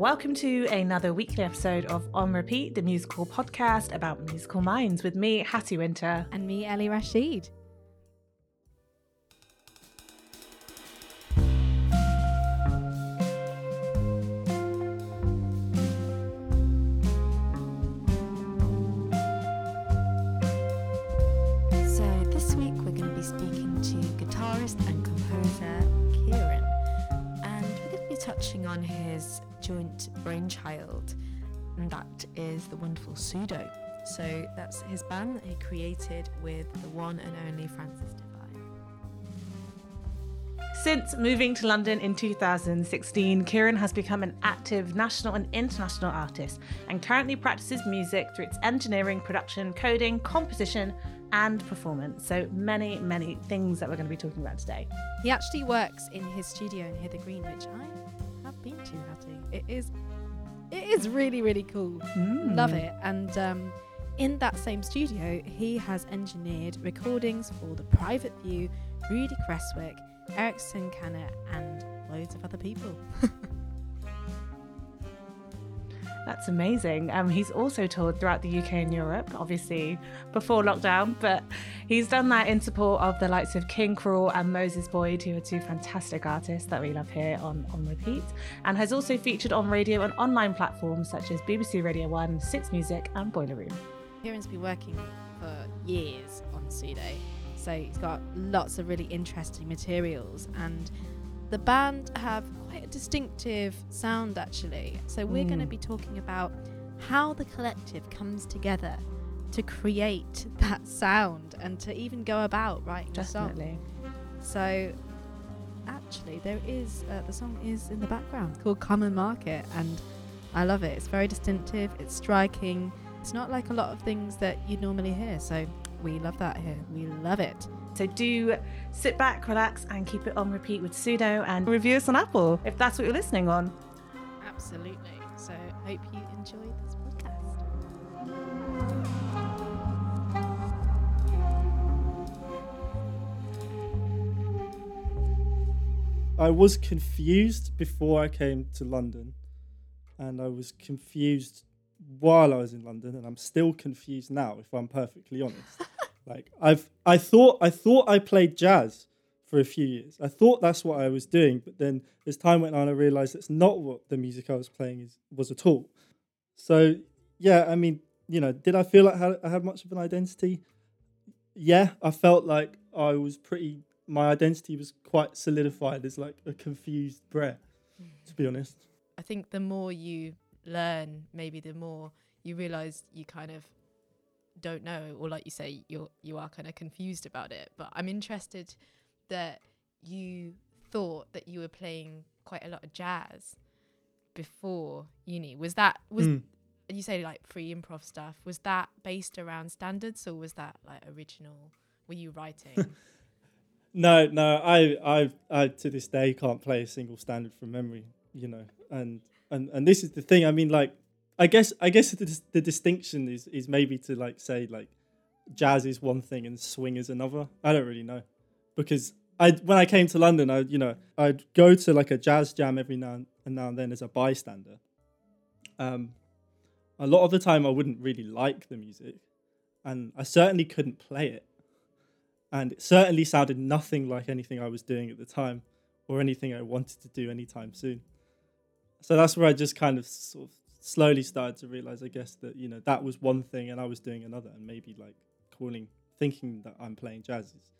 Welcome to another weekly episode of On Repeat, the musical podcast about musical minds with me, Hattie Winter. And me, Ellie Rashid. Brainchild, and that is the wonderful Sudo. So that's his band that he created with the one and only Francis Devine. Since moving to London in 2016, Ciaran has become an active national and international artist and currently practices music through its engineering, production, coding, composition, and performance. So many, many things that we're going to be talking about today. He actually works in his studio in Hither Green, which I have been to, Hattie. It is, it is really, really cool. Mm. Love it. And um, in that same studio, he has engineered recordings for The Private View, Rudi Creswick, Eriksson Kaner, and loads of other people. That's amazing. Um, he's also toured throughout the UK and Europe, obviously before lockdown, but he's done that in support of the likes of King Krule and Moses Boyd, who are two fantastic artists that we love here on On Repeat, and has also featured on radio and online platforms such as BBC Radio 1, Six Music, and Boiler Room. Ciaran's been working for years on Sudo, so he's got lots of really interesting materials and the band have quite a distinctive sound actually. So we're going to Mm. be talking about how the collective comes together to create that sound and to even go about writing a song. Definitely. So actually there is uh, the song is in the background called Common Market and I love it. It's very distinctive, it's striking. It's not like a lot of things that you'd normally hear. So we love that here. We love it. So do sit back, relax, and keep it on repeat with Sudo and review us on Apple if that's what you're listening on. Absolutely. So hope you enjoy this podcast. I was confused before I came to London, and I was confused while I was in London, and I'm still confused now, if I'm perfectly honest. like I've, I thought, I thought I played jazz for a few years. I thought that's what I was doing, but then as time went on, I realised that's not what the music I was playing is was at all. So yeah, I mean, you know, did I feel like I had, I had much of an identity? Yeah, I felt like I was pretty my identity was quite solidified as like a confused Brer, mm. to be honest. I think the more you learn, maybe the more you realize you kind of don't know, or like you say, you're you are kind of confused about it. But I'm interested that you thought that you were playing quite a lot of jazz before uni. Was that was Mm. you say like free improv stuff? Was that based around standards, or was that like original? Were you writing? No, no, I, I, I to this day can't play a single standard from memory, you know, and and and this is the thing. I mean, like, I guess, I guess the, the distinction is is maybe to like say like, jazz is one thing and swing is another. I don't really know, because I when I came to London, I you know I'd go to like a jazz jam every now and now and then as a bystander. Um, a lot of the time I wouldn't really like the music, and I certainly couldn't play it and it certainly sounded nothing like anything I was doing at the time or anything I wanted to do anytime soon. So that's where I just kind of sort of slowly started to realize, I guess, that you know that was one thing and I was doing another, and maybe like calling, thinking that I'm playing jazz is,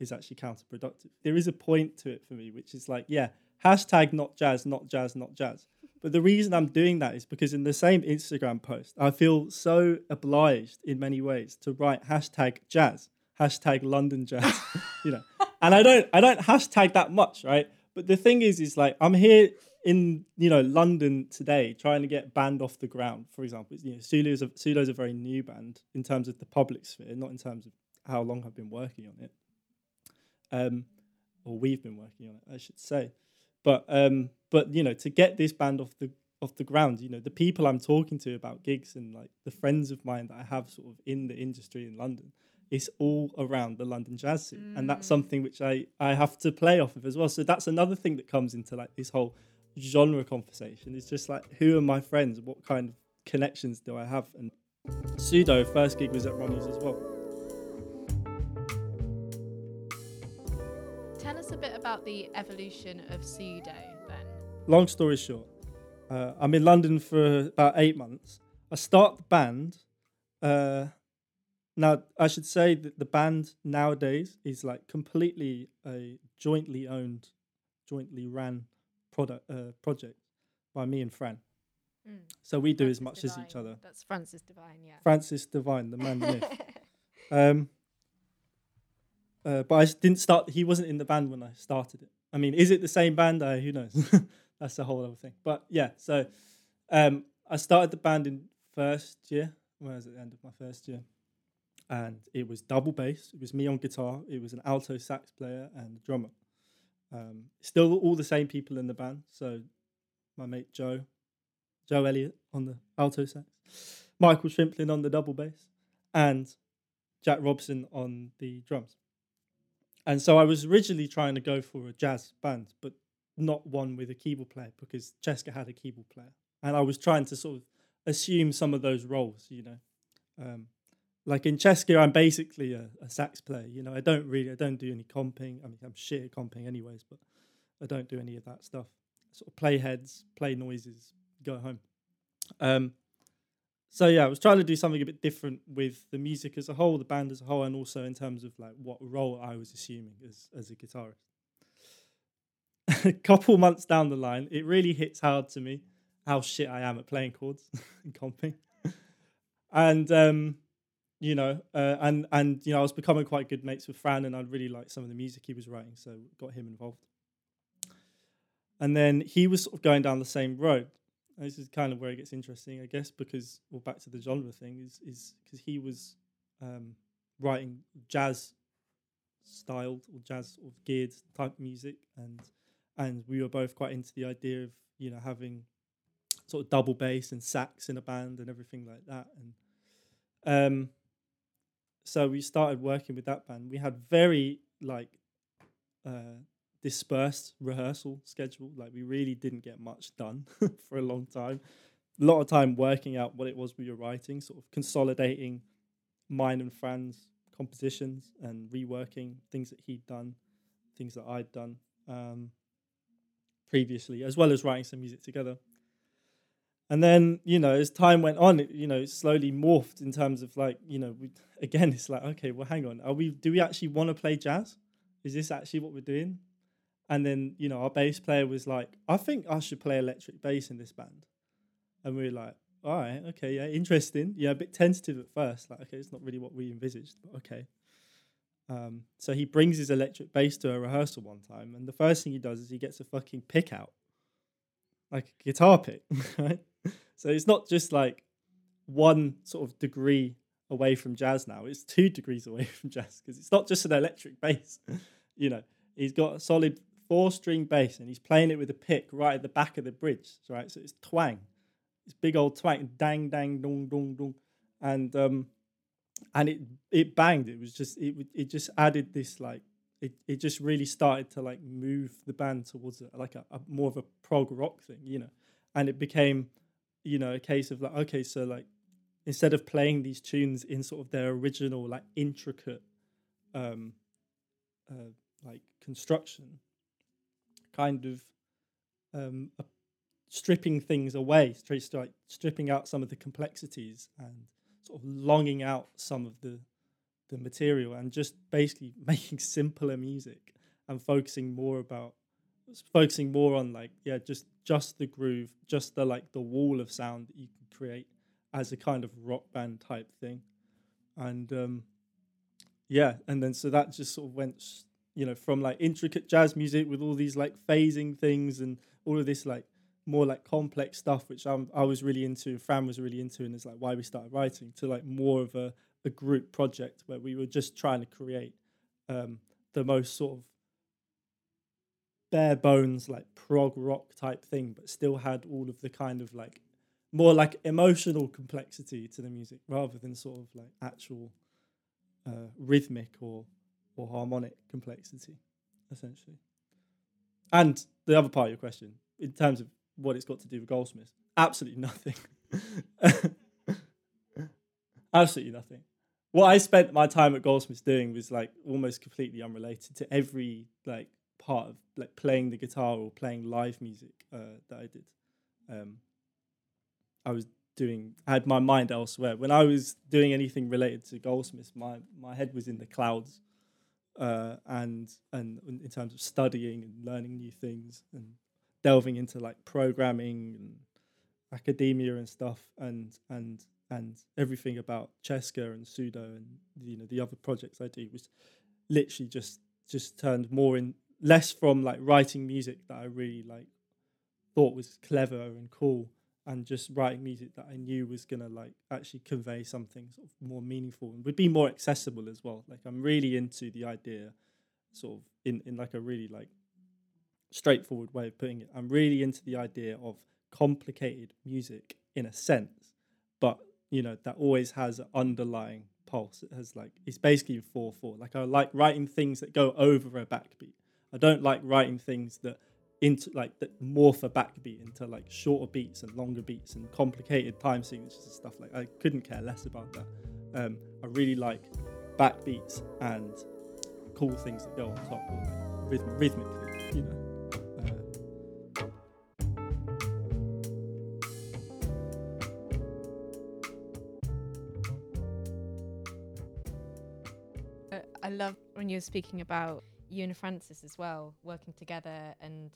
is actually counterproductive. There is a point to it for me, which is like, yeah, hashtag not jazz, not jazz, not jazz. But the reason I'm doing that is because in the same Instagram post, I feel so obliged in many ways to write hashtag jazz, hashtag London jazz, you know. And I don't I don't hashtag that much, right? But the thing is, is like I'm here in you know London today trying to get band off the ground. For example, you know, Sudo's a, Sudo's a very new band in terms of the public sphere, not in terms of how long I've been working on it. Um, or we've been working on it, I should say. But um, but you know, to get this band off the off the ground, you know, the people I'm talking to about gigs and like the friends of mine that I have sort of in the industry in London, it's all around the London jazz scene, and that's something which I I have to play off of as well. So that's another thing that comes into like this whole, genre conversation. It's just like, who are my friends? What kind of connections do I have? And Sudo first gig was at Ronnie's as well. Tell us a bit about the evolution of Sudo then. Long story short, uh, I'm in London for about eight months. I start the band. Uh, now, I should say that the band nowadays is like completely a jointly owned, jointly ran product uh, project by me and Fran. Mm. So we do Francis as much Devine. as each other. That's Francis Devine, yeah. Francis Devine, the man myth. Um, uh, but I didn't start. He wasn't in the band when I started it. I mean, is it the same band? Uh, who knows? That's a whole other thing. But yeah, so um, I started the band in first year. Where was it? The end of my first year, and it was double bass. It was me on guitar. It was an alto sax player and a drummer. Um, still all the same people in the band. So my mate Joe, Joe Elliott on the alto sax, Michael Shrimplin on the double bass, and Jack Robson on the drums. And so I was originally trying to go for a jazz band, but not one with a keyboard player because Cesca had a keyboard player. And I was trying to sort of assume some of those roles, you know. Um, like in Cesca, I'm basically a, a sax player, you know. I don't really, I don't do any comping. I mean, I'm shit at comping anyways, but I don't do any of that stuff. Sort of play heads, play noises, go home. Um, so yeah, I was trying to do something a bit different with the music as a whole, the band as a whole, and also in terms of like what role I was assuming as as a guitarist. a couple months down the line, it really hits hard to me how shit I am at playing chords and comping, and um, you know, uh, and and you know, I was becoming quite good mates with Fran, and I really liked some of the music he was writing, so got him involved. And then he was sort of going down the same road, and this is kind of where it gets interesting, I guess, because well, back to the genre thing is is because he was um, writing jazz styled or jazz of geared type music, and and we were both quite into the idea of you know having sort of double bass and sax in a band and everything like that, and um, so we started working with that band. We had very like uh, dispersed rehearsal schedule. Like we really didn't get much done for a long time. A lot of time working out what it was we were writing, sort of consolidating mine and Fran's compositions and reworking things that he'd done, things that I'd done um, previously, as well as writing some music together. And then, you know, as time went on, it, you know, it slowly morphed in terms of like, you know, we, again, it's like, okay, well, hang on, are we? Do we actually want to play jazz? Is this actually what we're doing? And then, you know, our bass player was like, I think I should play electric bass in this band. And we were like, all right, okay, yeah, interesting. Yeah, a bit tentative at first. Like, okay, it's not really what we envisaged, but okay. Um, so he brings his electric bass to a rehearsal one time, and the first thing he does is he gets a fucking pick out, like a guitar pick, right? So it's not just like one sort of degree away from jazz now; it's two degrees away from jazz because it's not just an electric bass. you know, he's got a solid four-string bass, and he's playing it with a pick right at the back of the bridge, right? So it's twang, it's big old twang, dang, dang, dong, dong, dong, and um, and it it banged. It was just it it just added this like it, it just really started to like move the band towards a, like a, a more of a prog rock thing, you know, and it became you know a case of like okay, so like instead of playing these tunes in sort of their original like intricate um uh, like construction, kind of um a, stripping things away, stri- like stripping out some of the complexities and sort of longing out some of the the material and just basically making simpler music and focusing more about focusing more on like yeah just just the groove just the like the wall of sound that you can create as a kind of rock band type thing. And um yeah and then so that just sort of went you know from like intricate jazz music with all these like phasing things and all of this like more like complex stuff which I'm, i was really into fran was really into and it's like why we started writing to like more of a, a group project where we were just trying to create um, the most sort of bare bones like prog rock type thing but still had all of the kind of like more like emotional complexity to the music rather than sort of like actual uh, rhythmic or or harmonic complexity essentially and the other part of your question, in terms of what it's got to do with Goldsmiths, absolutely nothing. absolutely nothing. What I spent my time at Goldsmiths doing was like almost completely unrelated to every like part of like playing the guitar or playing live music uh, that I did. Um, I was doing, I had my mind elsewhere. When I was doing anything related to Goldsmiths, my my head was in the clouds, uh, and and in terms of studying and learning new things and delving into like programming and academia and stuff and and and everything about Cesca and Sudo and you know the other projects I do was literally just just turned more in less from like writing music that I really like thought was clever and cool and just writing music that I knew was gonna like actually convey something sort of more meaningful and would be more accessible as well. Like I'm really into the idea, sort of in in like a really like straightforward way of putting it. I'm really into the idea of complicated music in a sense, but you know that always has an underlying pulse. It has like it's basically four four. Like I like writing things that go over a backbeat. I don't like writing things that into like that morph a backbeat into like shorter beats and longer beats and complicated time signatures and stuff like I couldn't care less about that. Um, I really like backbeats and cool things that go on top or like rhythm, rhythmically, you know. Uh, I love when you're speaking about you and Francis as well working together, and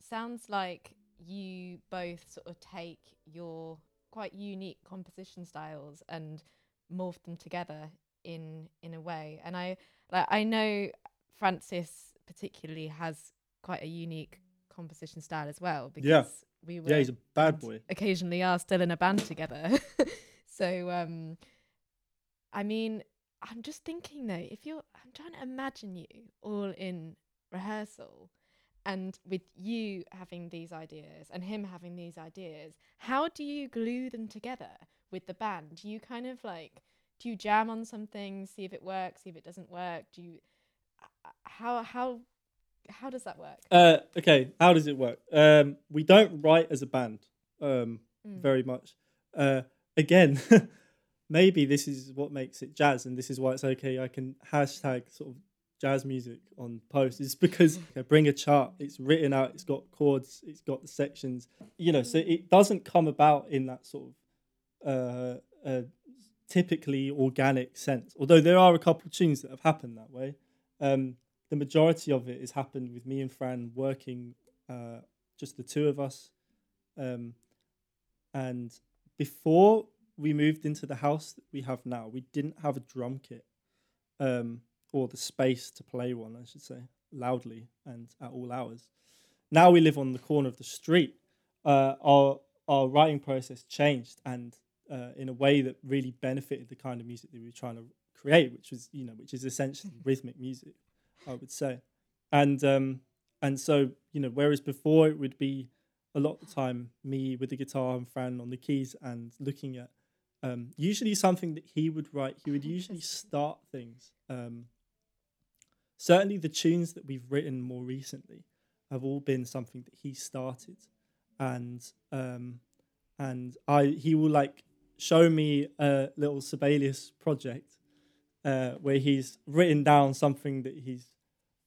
sounds like you both sort of take your quite unique composition styles and morph them together in in a way. And I like I know Francis particularly has quite a unique composition style as well because Yeah. we were yeah, he's a bad boy. occasionally are still in a band together. so um I mean, I'm just thinking though, if you're I'm trying to imagine you all in rehearsal and with you having these ideas and him having these ideas, how do you glue them together with the band? Do you kind of like do you jam on something, see if it works, see if it doesn't work? Do you uh, how how how does that work? Uh, okay, how does it work? Um, we don't write as a band um, Mm. very much. Uh, again, maybe this is what makes it jazz, and this is why it's okay. I can hashtag sort of jazz music on posts. It's because I bring a chart. It's written out. It's got chords. It's got the sections. You know, so it doesn't come about in that sort of uh, uh, typically organic sense. Although there are a couple of tunes that have happened that way. Um, the majority of it has happened with me and Fran working, uh, just the two of us. Um, and before we moved into the house that we have now, we didn't have a drum kit um, or the space to play one, I should say, loudly and at all hours. Now we live on the corner of the street. Uh, our our writing process changed, and uh, in a way that really benefited the kind of music that we were trying to create, which was you know, which is essentially rhythmic music, I would say, and um, and so you know, whereas before it would be a lot of the time me with the guitar and Fran on the keys and looking at um, usually something that he would write. He would usually start things. Um, certainly, the tunes that we've written more recently have all been something that he started, and um, and I he will like show me a little Sibelius project uh, where he's written down something that he's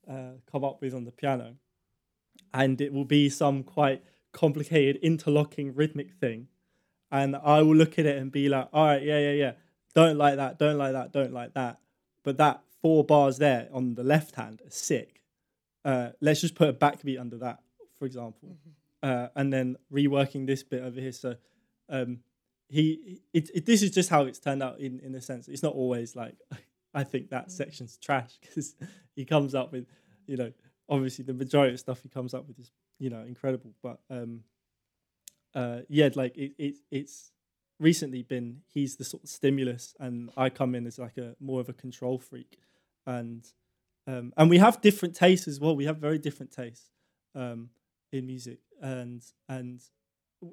uh, come up with on the piano, and it will be some quite complicated interlocking rhythmic thing and I will look at it and be like, all right, yeah, yeah, yeah, don't like that, don't like that, don't like that. But that four bars there on the left hand are sick. Uh, let's just put a backbeat under that, for example, uh, and then reworking this bit over here. So um, he, it, it, this is just how it's turned out in in a sense. It's not always like I think that section's trash because he comes up with, you know, obviously the majority of stuff he comes up with is you know incredible, but um, uh, yeah, like it, it, it's recently been he's the sort of stimulus, and I come in as like a more of a control freak, and um, and we have different tastes as well. We have very different tastes um, in music, and and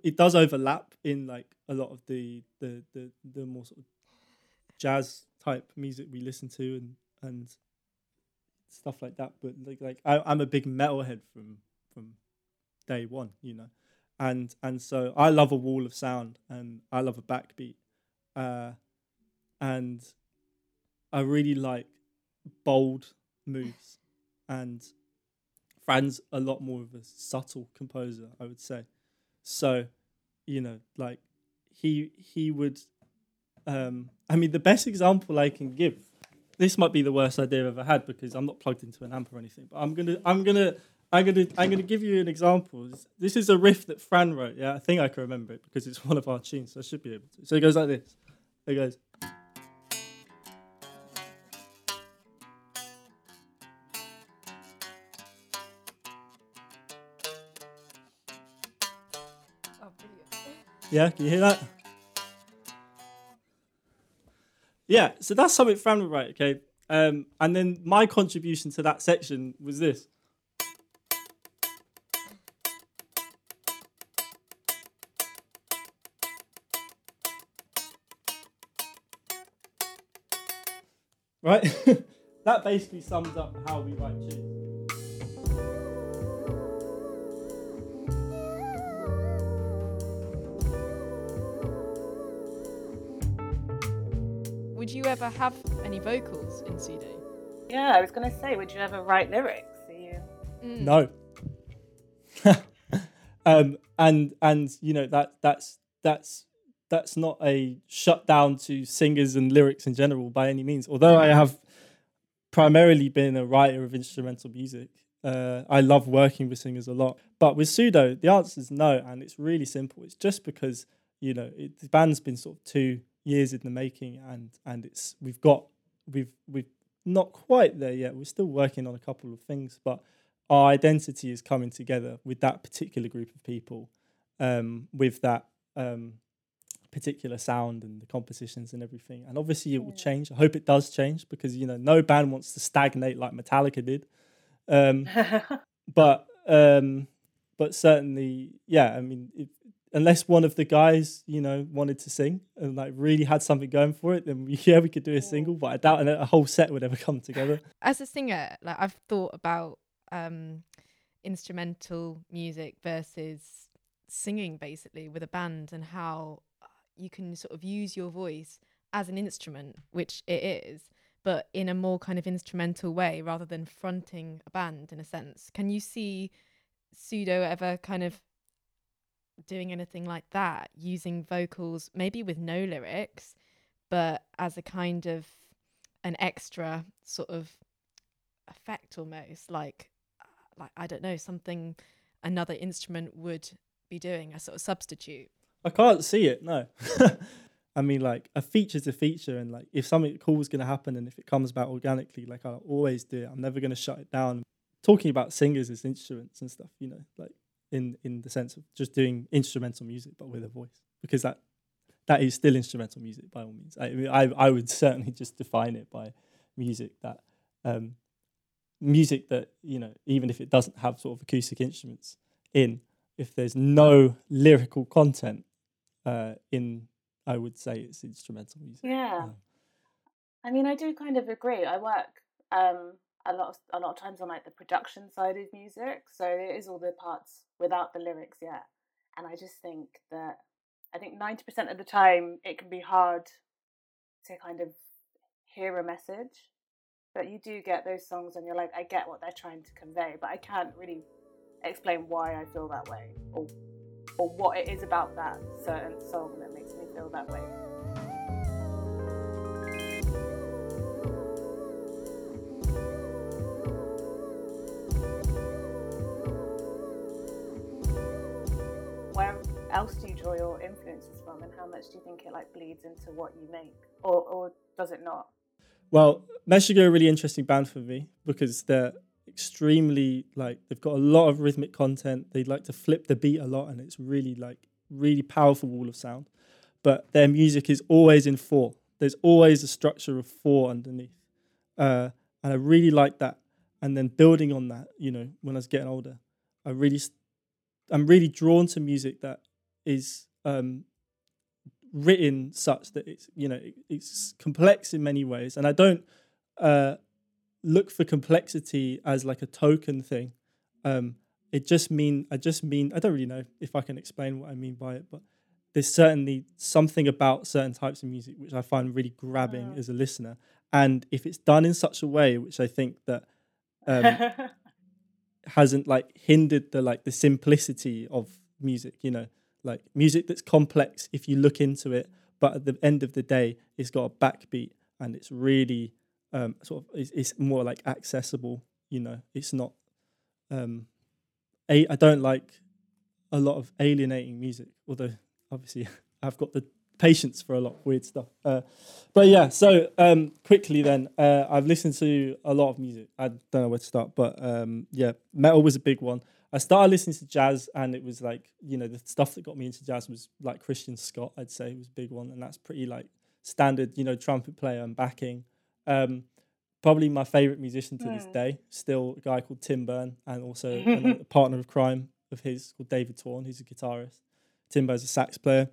it does overlap in like a lot of the the the, the more sort of jazz type music we listen to and and stuff like that. But like like I, I'm a big metalhead from from day one, you know. And and so I love a wall of sound and I love a backbeat. Uh, and I really like bold moves and Fran's a lot more of a subtle composer, I would say. So, you know, like he he would um I mean the best example I can give this might be the worst idea I've ever had because I'm not plugged into an amp or anything, but I'm gonna I'm gonna I'm gonna I'm gonna give you an example. This is a riff that Fran wrote. Yeah, I think I can remember it because it's one of our tunes, so I should be able to. So it goes like this. It goes. Yeah, can you hear that? Yeah, so that's something Fran would write, okay? Um, and then my contribution to that section was this. Right? that basically sums up how we write tunes. Would you ever have any vocals in CD? Yeah, I was gonna say, would you ever write lyrics? Are you? Mm. No. um, and and you know that that's that's that's not a shutdown to singers and lyrics in general by any means. Although I have primarily been a writer of instrumental music, uh, I love working with singers a lot. But with Sudo, the answer is no, and it's really simple. It's just because you know it, the band's been sort of two years in the making, and and it's we've got we've we've not quite there yet. We're still working on a couple of things, but our identity is coming together with that particular group of people, um, with that um, particular sound and the compositions and everything. And obviously, it will change. I hope it does change because you know no band wants to stagnate like Metallica did. Um, but um, but certainly, yeah. I mean, if, unless one of the guys, you know, wanted to sing and like really had something going for it, then yeah, we could do a single. But I doubt a whole set would ever come together. As a singer, like I've thought about um, instrumental music versus singing, basically with a band, and how you can sort of use your voice as an instrument, which it is, but in a more kind of instrumental way rather than fronting a band in a sense. Can you see Sudo ever kind of doing anything like that, using vocals maybe with no lyrics, but as a kind of an extra sort of effect almost like like I don't know something another instrument would be doing a sort of substitute. I can't see it. No. I mean, like a feature's a feature, and like if something cool is going to happen, and if it comes about organically, like I'll always do it. I'm never going to shut it down. Talking about singers as instruments and stuff, you know, like in in the sense of just doing instrumental music but with a voice, because that that is still instrumental music by all means. I mean, I I would certainly just define it by music that um, music that you know, even if it doesn't have sort of acoustic instruments in, if there's no lyrical content uh, in, I would say it's instrumental music. Yeah. Um, I mean, I do kind of agree. I work um, a lot of a lot of times on like the production side of music, so it is all the parts without the lyrics yet. And I just think that I think ninety percent of the time it can be hard to kind of hear a message, but you do get those songs, and you're like, I get what they're trying to convey, but I can't really explain why I feel that way or or what it is about that certain song that makes me feel that way. where else do you draw your influences from and how much do you think it like bleeds into what you make or or does it not Well, Meshuggah are a really interesting band for me because they're extremely like they've got a lot of rhythmic content. They like to flip the beat a lot, and it's really like really powerful wall of sound. But their music is always in four. There's always a structure of four underneath, uh, and I really like that. And then building on that, you know, when I was getting older, I really, I'm really drawn to music that is um, written such that it's you know it, it's complex in many ways and i don't uh look for complexity as like a token thing um it just mean I just mean I don't really know if I can explain what I mean by it, but there's certainly something about certain types of music which I find really grabbing Mm. as a listener, and if it's done in such a way which I think that um, hasn't like hindered the like the simplicity of music you know like music that's complex if you look into it but at the end of the day it's got a backbeat and it's really um sort of it's, more like accessible you know? It's not um a, i don't like a lot of alienating music although obviously i've got the patience for a lot of weird stuff. Uh, but yeah so um quickly then uh, i've listened to a lot of music. I don't know where to start but um yeah metal was a big one. I started listening to jazz and it was like you know the stuff that got me into jazz was like christian scott i'd say was a big one and that's pretty like standard you know trumpet player and backing um probably my favorite musician to this Hmm. day still a guy called tim berne and also a partner of crime of his called david torn who's a guitarist. Tim timbo's a sax player.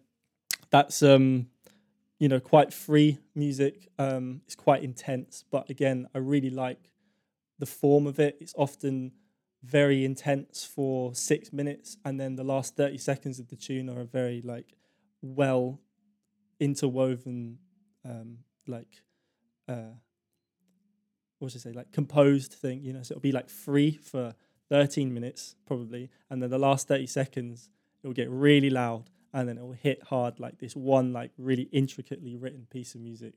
That's um you know quite free music um it's quite intense but again i really like the form of it. It's often very intense for six minutes and then the last 30 seconds of the tune are a very like well interwoven um like uh what should I say? Like composed thing you know so it'll be like free for 13 minutes probably and then the last 30 seconds it'll get really loud and then it will hit hard like this one like really intricately written piece of music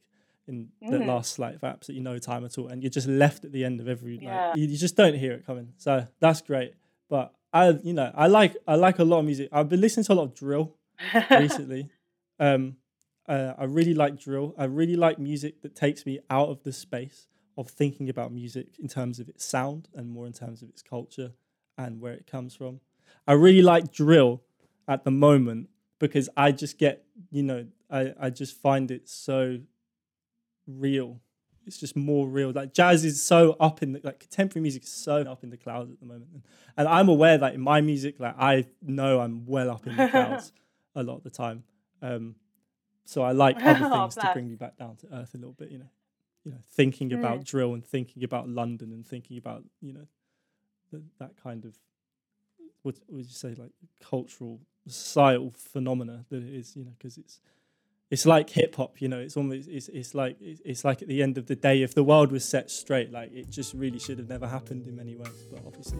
in that Mm. lasts like for absolutely no time at all and you're just left at the end of every Yeah. like you, you just don't hear it coming. So that's great. But i you know i like i like a lot of music. I've been listening to a lot of drill recently. Um uh, i really like drill. I really like music that takes me out of the space of thinking about music in terms of its sound and more in terms of its culture and where it comes from i really like drill at the moment because I just get, you know, I, I just find it so real. It's just more real. Like jazz is so up in the like contemporary music is so up in the clouds at the moment. And, I'm aware that in my music, like I know I'm well up in the clouds a lot of the time. Um so I like other Oh, things to bring me back down to earth a little bit, you know. You know, thinking about Mm. drill and thinking about London and thinking about, you know, that kind of what would you say like cultural societal phenomena that it is you know because it's it's like hip hop you know it's almost it's, it's like it's, it's like at the end of the day if the world was set straight like it just really should have never happened in many ways but obviously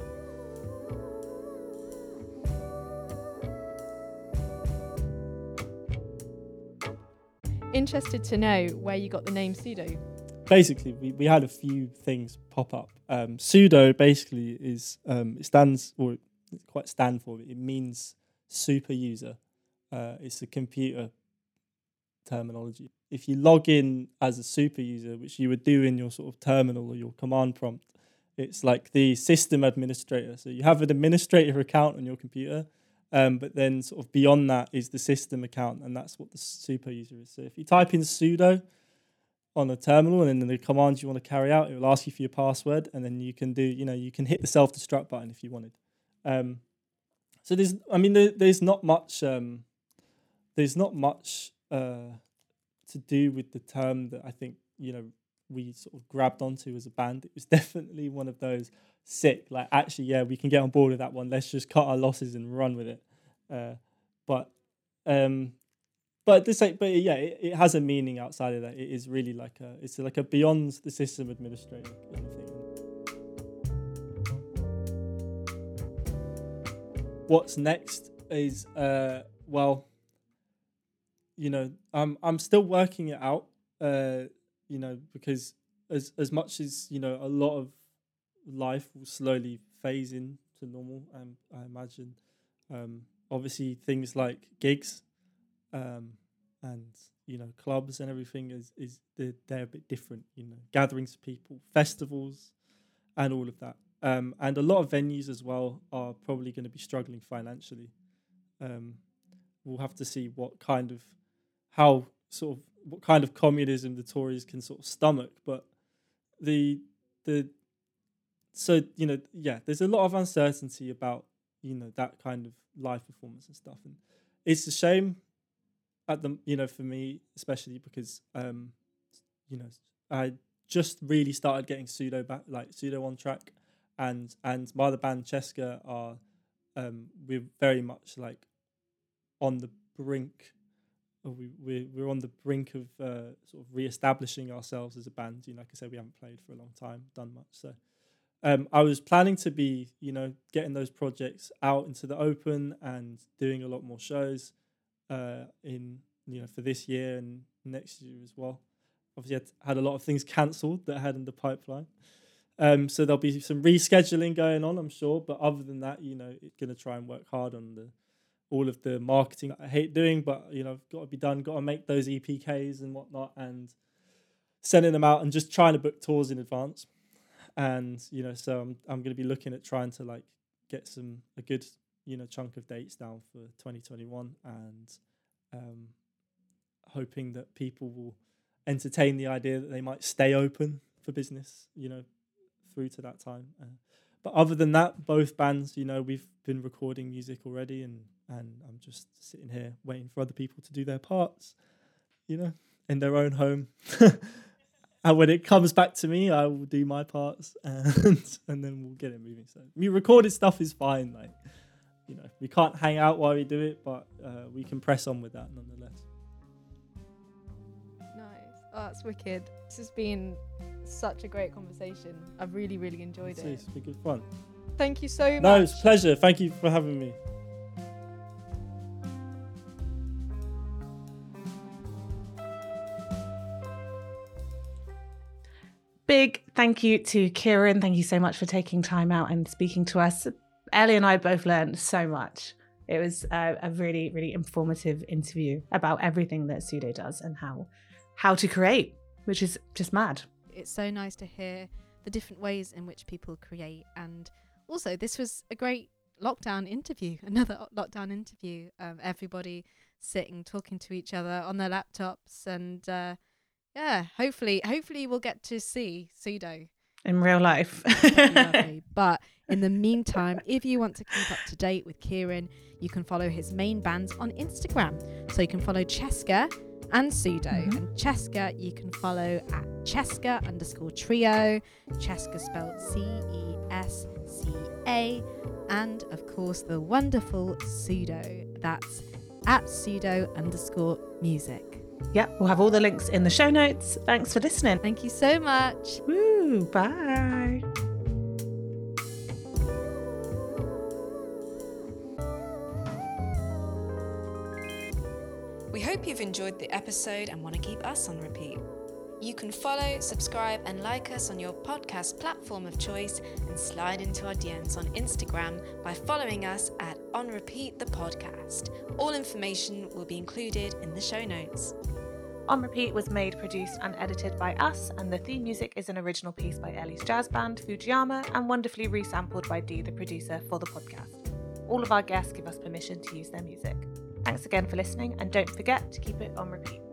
Interested to know where you got the name Sudo. Basically we, we had a few things pop up. Um Sudo basically is um it stands or it's quite stand for it means super user. Uh it's a computer terminology. If you log in as a super user which you would do in your sort of terminal or your command prompt it's like the system administrator. So you have an administrator account on your computer um, but then sort of beyond that is the system account and that's what the super user is. So if you type in sudo on a terminal and then the commands you want to carry out it will ask you for your password and then you can do you know you can hit the self-destruct button if you wanted. Um, so there's i mean there, there's not much um, there's not much uh, to do with the term that i think you know we sort of grabbed onto as a band. It was definitely one of those sick like actually yeah we can get on board with that one. Let's just cut our losses and run with it. Uh, but um but this like, but yeah it, it has a meaning outside of that. It is really like a it's like a beyond the system administrator kind of thing. What's next is uh well you know i'm i'm still working it out uh you know because as as much as you know a lot of life will slowly phase into normal um, i imagine um obviously things like gigs um and you know clubs and everything is is they're, they're a bit different you know gatherings of people festivals and all of that. Um and a lot of venues as well are probably going to be struggling financially. Um we'll have to see what kind of how sort of what kind of communism the Tories can sort of stomach but the the so you know yeah there's a lot of uncertainty about you know that kind of live performance and stuff and it's a shame at the you know for me especially because um you know I just really started getting Sudo back like Sudo on track and and my other band Cesca are um, we're very much like on the brink. We we're, we're on the brink of uh, sort of re-establishing ourselves as a band. You know, like I said, we haven't played for a long time, done much. So um, I was planning to be, you know, getting those projects out into the open and doing a lot more shows uh, in, you know, for this year and next year as well. Obviously, had, had a lot of things cancelled that I had in the pipeline. Um, so there'll be some rescheduling going on, I'm sure. But other than that, you know, it's gonna try and work hard on the all of the marketing I hate doing, but you know, I've got to be done. Got to make those EPKs and whatnot, and sending them out and just trying to book tours in advance. And you know, so I'm I'm gonna be looking at trying to like get some a good you know chunk of dates down for 2021 and um, hoping that people will entertain the idea that they might stay open for business. You know, through to that time. Uh, but other than that, both bands, you know, we've been recording music already, and and I'm just sitting here waiting for other people to do their parts, you know, in their own home. and when it comes back to me, I will do my parts, and and then we'll get it moving. So, me recorded stuff is fine, like. You know, we can't hang out while we do it, but uh, we can press on with that nonetheless. Nice. Oh, that's wicked. This has been such a great conversation. I've really, really enjoyed It's, it. it's been good fun. Thank you so No, much. No, it's a pleasure. Thank you for having me. Big thank you to Ciaran. Thank you so much for taking time out and speaking to us. Ellie and I both learned so much. It was a, a really, really informative interview about everything that Sudo does and how how to create, which is just mad. It's so nice to hear the different ways in which people create. And also, this was a great lockdown interview, another lockdown interview. Um, everybody sitting, talking to each other on their laptops. And uh, yeah, hopefully, hopefully we'll get to see Sudo. In real life. Lovely. But in the meantime, if you want to keep up to date with Ciaran, you can follow his main bands on Instagram. So you can follow Cesca and Sudo. Mhm. And Cesca you can follow at Cesca underscore trio. Cesca spelled C E S C A. And of course, the wonderful Sudo. That's at sudo underscore music. Yep, we'll have all the links in the show notes. Thanks for listening. Thank you so much. Woo, bye. We hope you've enjoyed the episode and want to keep us on repeat. You can follow, subscribe, and like us on your podcast platform of choice and slide into our DMs on Instagram by following us at On Repeat the Podcast. All information will be included in the show notes. On Repeat was made, produced, and edited by us, and the theme music is an original piece by Ellie's jazz band, Fujiyama, and wonderfully resampled by Dee, the producer, for the podcast. All of our guests give us permission to use their music. Thanks again for listening, and don't forget to keep it on repeat.